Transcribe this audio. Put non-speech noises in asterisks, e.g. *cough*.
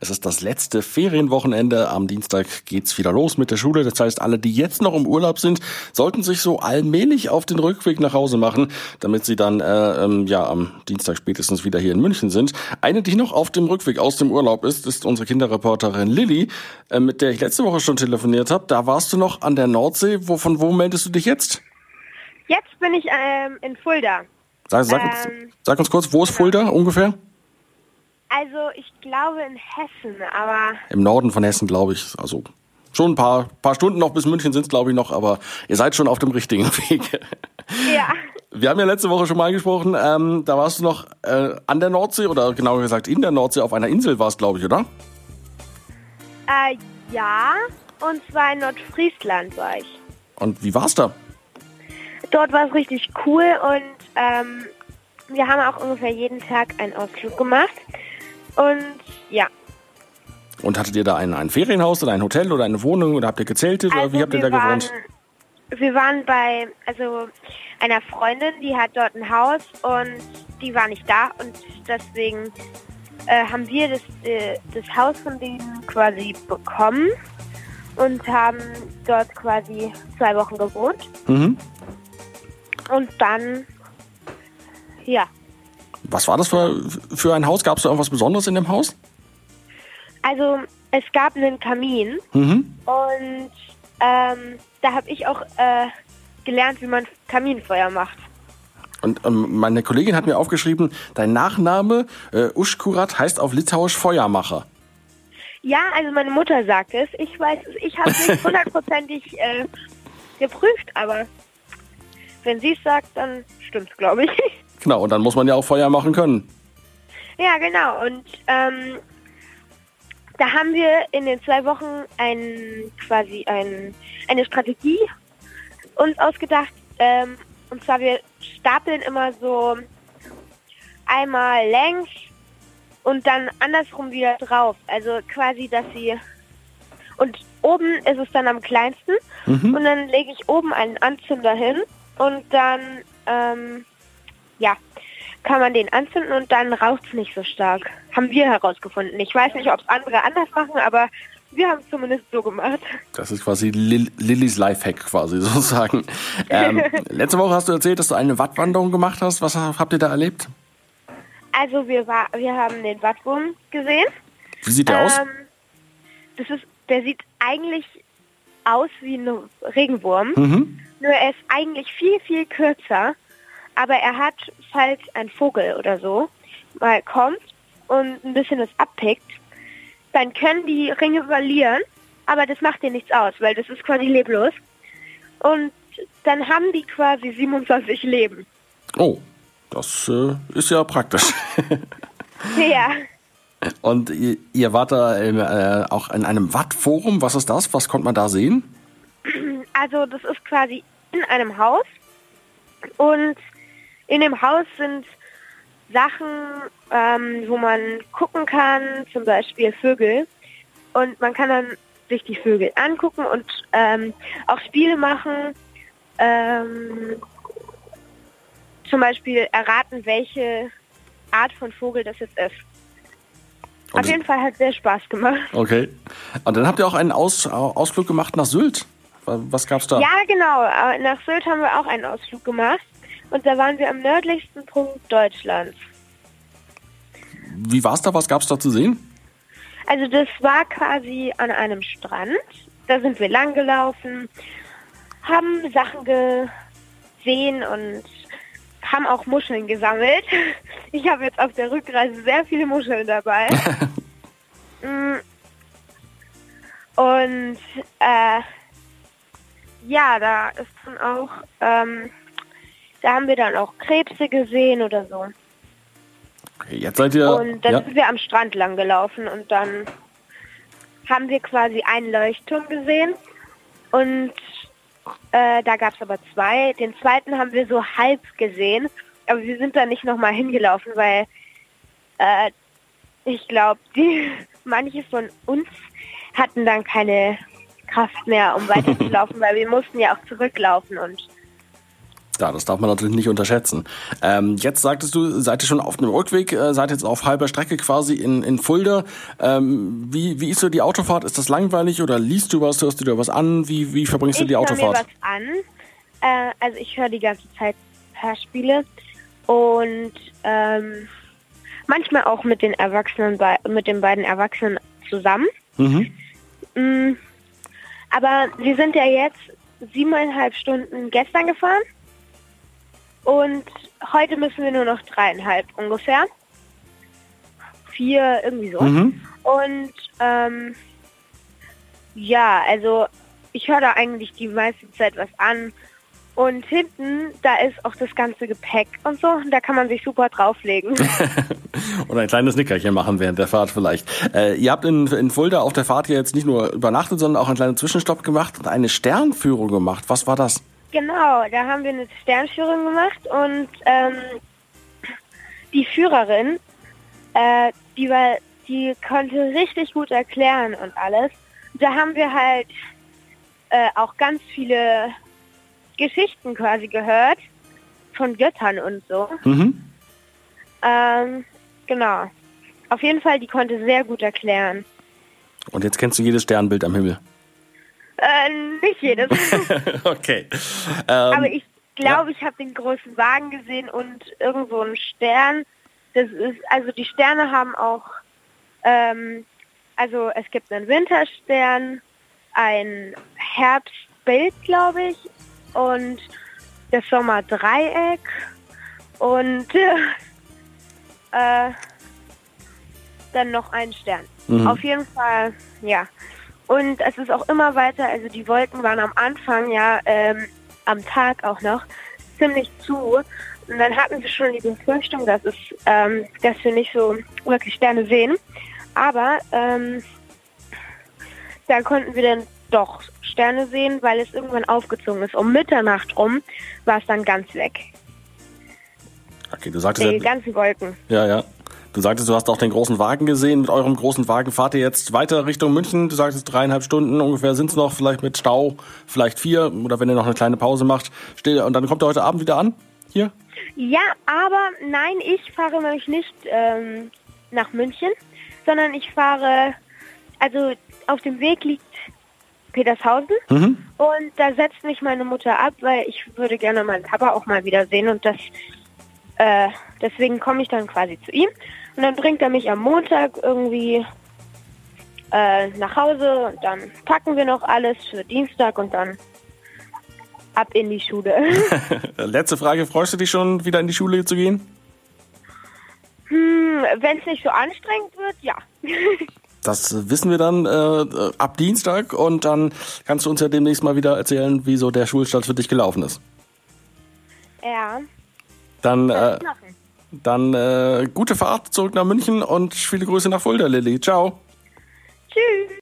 Es ist das letzte Ferienwochenende. Am Dienstag geht's wieder los mit der Schule. Das heißt, alle, die jetzt noch im Urlaub sind, sollten sich so allmählich auf den Rückweg nach Hause machen, damit sie dann äh, ähm, ja am Dienstag spätestens wieder hier in München sind. Eine, die noch auf dem Rückweg aus dem Urlaub ist, ist unsere Kinderreporterin Lilly, äh, mit der ich letzte Woche schon telefoniert habe. Da warst du noch an der Nordsee. Wo, von wo meldest du dich jetzt? Jetzt bin ich ähm, in Fulda. Sag, sag, uns, sag uns kurz, wo ist Fulda ungefähr? Also ich glaube in Hessen, aber Im Norden von Hessen, glaube ich. Also schon ein paar, paar Stunden noch bis München sind es, glaube ich, noch, aber ihr seid schon auf dem richtigen *laughs* Weg. ja. Wir haben ja letzte Woche schon mal gesprochen, ähm, da warst du noch äh, an der Nordsee oder genauer gesagt in der Nordsee auf einer Insel warst, glaube ich, oder? Äh, ja, und zwar in Nordfriesland war ich. Und wie war's da? Dort war es richtig cool und ähm, wir haben auch ungefähr jeden Tag einen Ausflug gemacht. Und ja, Und hattet ihr da ein, ein Ferienhaus oder ein Hotel oder eine Wohnung oder habt ihr gezeltet oder also wie habt ihr da waren, gewohnt? wir waren bei also einer Freundin, die hat dort ein Haus und die war nicht da und deswegen äh, haben wir das, äh, das Haus von denen quasi bekommen und haben dort quasi zwei Wochen gewohnt Mhm. und dann ja Was war das für, für ein Haus? Gab es da irgendwas Besonderes in dem Haus? Also es gab einen Kamin Mhm. und ähm, da habe ich auch äh, gelernt, wie man Kaminfeuer macht. Und ähm, meine Kollegin hat mir aufgeschrieben, dein Nachname äh, Uschkurat heißt auf Litauisch Feuermacher. Ja, also meine Mutter sagt es. Ich weiß ich habe es nicht *laughs* hundertprozentig äh, geprüft, aber wenn sie es sagt, dann stimmt's, glaube ich. Genau, und dann muss man ja auch Feuer machen können. ja, genau. Und ähm, da haben wir in den zwei Wochen ein, quasi ein, eine Strategie uns ausgedacht. Ähm, und zwar, wir stapeln immer so einmal längs und dann andersrum wieder drauf. Also quasi, dass sie... Und oben ist es dann am kleinsten. Mhm. Und dann lege ich oben einen Anzünder hin und dann, ähm, ja, kann man den anzünden und dann raucht es nicht so stark. Haben wir herausgefunden. Ich weiß nicht, ob es andere anders machen, aber wir haben es zumindest so gemacht. Das ist quasi Lil Lillys Lifehack quasi *laughs* sozusagen. Ähm, letzte Woche hast du erzählt, dass du eine Wattwanderung gemacht hast. Was habt ihr da erlebt? Also wir war, wir haben den Wattwurm gesehen. Wie sieht der aus? Ähm, das ist, der sieht eigentlich aus wie ein Regenwurm. Mhm. Nur er ist eigentlich viel, viel kürzer. Aber er hat, falls ein Vogel oder so mal kommt und ein bisschen es abpickt, dann können die Ringe verlieren, aber das macht dir nichts aus, weil das ist quasi leblos. Und dann haben die quasi 27 Leben. Oh, das äh, ist ja praktisch. *laughs* Ja, Und ihr, ihr wart da ähm, äh, auch in einem Wattforum. Was ist das? Was konnte man da sehen? also das ist quasi in einem Haus und in dem Haus sind Sachen, ähm, wo man gucken kann, zum Beispiel Vögel. Und man kann dann sich die Vögel angucken und ähm, auch Spiele machen. Ähm, zum Beispiel erraten, welche Art von Vogel das jetzt ist. Und Auf jeden Fall hat sehr Spaß gemacht. Okay. Und dann habt ihr auch einen Aus, Ausflug gemacht nach Sylt. Was, gab's da? Ja, genau. Äh, Nach Sylt haben wir auch einen Ausflug gemacht. Und da waren wir am nördlichsten Punkt Deutschlands. Wie war's da? Was gab's da zu sehen? Also das war quasi an einem Strand. Da sind wir lang gelaufen, haben Sachen gesehen und haben auch Muscheln gesammelt. *laughs* Ich habe jetzt auf der Rückreise sehr viele Muscheln dabei. *laughs* Mm. und äh, ja, da ist dann auch, ähm, da haben wir dann auch Krebse gesehen oder so. Okay, jetzt seid ihr. Und dann ja. sind wir am Strand lang gelaufen und dann haben wir quasi einen Leuchtturm gesehen und äh, da gab es aber zwei. Den zweiten haben wir so halb gesehen, aber wir sind da nicht nochmal hingelaufen, weil äh, ich glaube, die *laughs* manche von uns hatten dann keine Kraft mehr, um weiterzulaufen, *laughs* weil wir mussten ja auch zurücklaufen und Ja, das darf man natürlich nicht unterschätzen. Ähm, jetzt sagtest du, seid ihr schon auf dem Rückweg, äh, seid jetzt auf halber Strecke quasi in, in Fulda. Ähm, wie, wie ist so die Autofahrt? Ist das langweilig oder liest du was, hörst du dir was an? Wie, wie verbringst ich du die Autofahrt? Ich höre mir was an. Äh, also ich höre die ganze Zeit Hörspiele und ähm, manchmal auch mit den Erwachsenen, mit den beiden Erwachsenen zusammen. Mhm. Mm, aber wir sind ja jetzt siebeneinhalb Stunden gestern gefahren und heute müssen wir nur noch dreieinhalb ungefähr. Vier, irgendwie so. Mhm. Und ähm, ja, also ich höre da eigentlich die meiste Zeit was an. Und hinten, da ist auch das ganze Gepäck und so. Und da kann man sich super drauflegen. *laughs* und ein kleines Nickerchen machen während der Fahrt vielleicht. Äh, ihr habt in, in Fulda auf der Fahrt jetzt nicht nur übernachtet, sondern auch einen kleinen Zwischenstopp gemacht und eine Sternführung gemacht. Was war das? Genau, da haben wir eine Sternführung gemacht und ähm, die Führerin, äh, die war, die konnte richtig gut erklären und alles. Da haben wir halt äh, auch ganz viele Geschichten quasi gehört von Göttern und so. Mhm. Ähm, genau. Auf jeden Fall, die konnte sehr gut erklären. Und jetzt kennst du jedes Sternbild am Himmel? Äh, nicht jedes. *laughs* okay. Ähm, Aber ich glaube, ja. ich habe den großen Wagen gesehen und irgendwo einen Stern. Das ist, also die Sterne haben auch, ähm, also es gibt einen Winterstern, ein Herbstbild, glaube ich, und das Sommerdreieck und *laughs* äh, dann noch ein Stern. Mhm. Auf jeden Fall, ja. Und es ist auch immer weiter, also die Wolken waren am Anfang ja ähm, am Tag auch noch ziemlich zu. Und dann hatten wir schon die Befürchtung, dass, es, ähm, dass wir nicht so wirklich Sterne sehen. Aber ähm, da konnten wir dann doch Sterne sehen, weil es irgendwann aufgezogen ist. Um Mitternacht rum war es dann ganz weg. Okay, du sagtest die ja, ganzen Wolken. Ja, ja. Du sagtest, du hast auch den großen Wagen gesehen. Mit eurem großen Wagen fahrt ihr jetzt weiter Richtung München. Du sagtest dreieinhalb Stunden ungefähr sind es noch, vielleicht mit Stau, vielleicht vier oder wenn ihr noch eine kleine Pause macht. Und dann kommt ihr heute Abend wieder an hier? Ja, aber nein, ich fahre nämlich nicht ähm, nach München, sondern ich fahre, also auf dem Weg liegt Petershausen mhm. und da setzt mich meine Mutter ab, weil ich würde gerne meinen Papa auch mal wiedersehen und das äh, deswegen komme ich dann quasi zu ihm und dann bringt er mich am Montag irgendwie äh, nach Hause und dann packen wir noch alles für Dienstag und dann ab in die Schule. *laughs* Letzte Frage, freust du dich schon, wieder in die Schule zu gehen? Hm, Wenn es nicht so anstrengend wird, ja. *laughs* Das wissen wir dann äh, ab Dienstag und dann kannst du uns ja demnächst mal wieder erzählen, wie so der Schulstart für dich gelaufen ist. Ja. Dann, äh, dann äh, gute Fahrt zurück nach München und viele Grüße nach Fulda, Lilly. Ciao. Tschüss.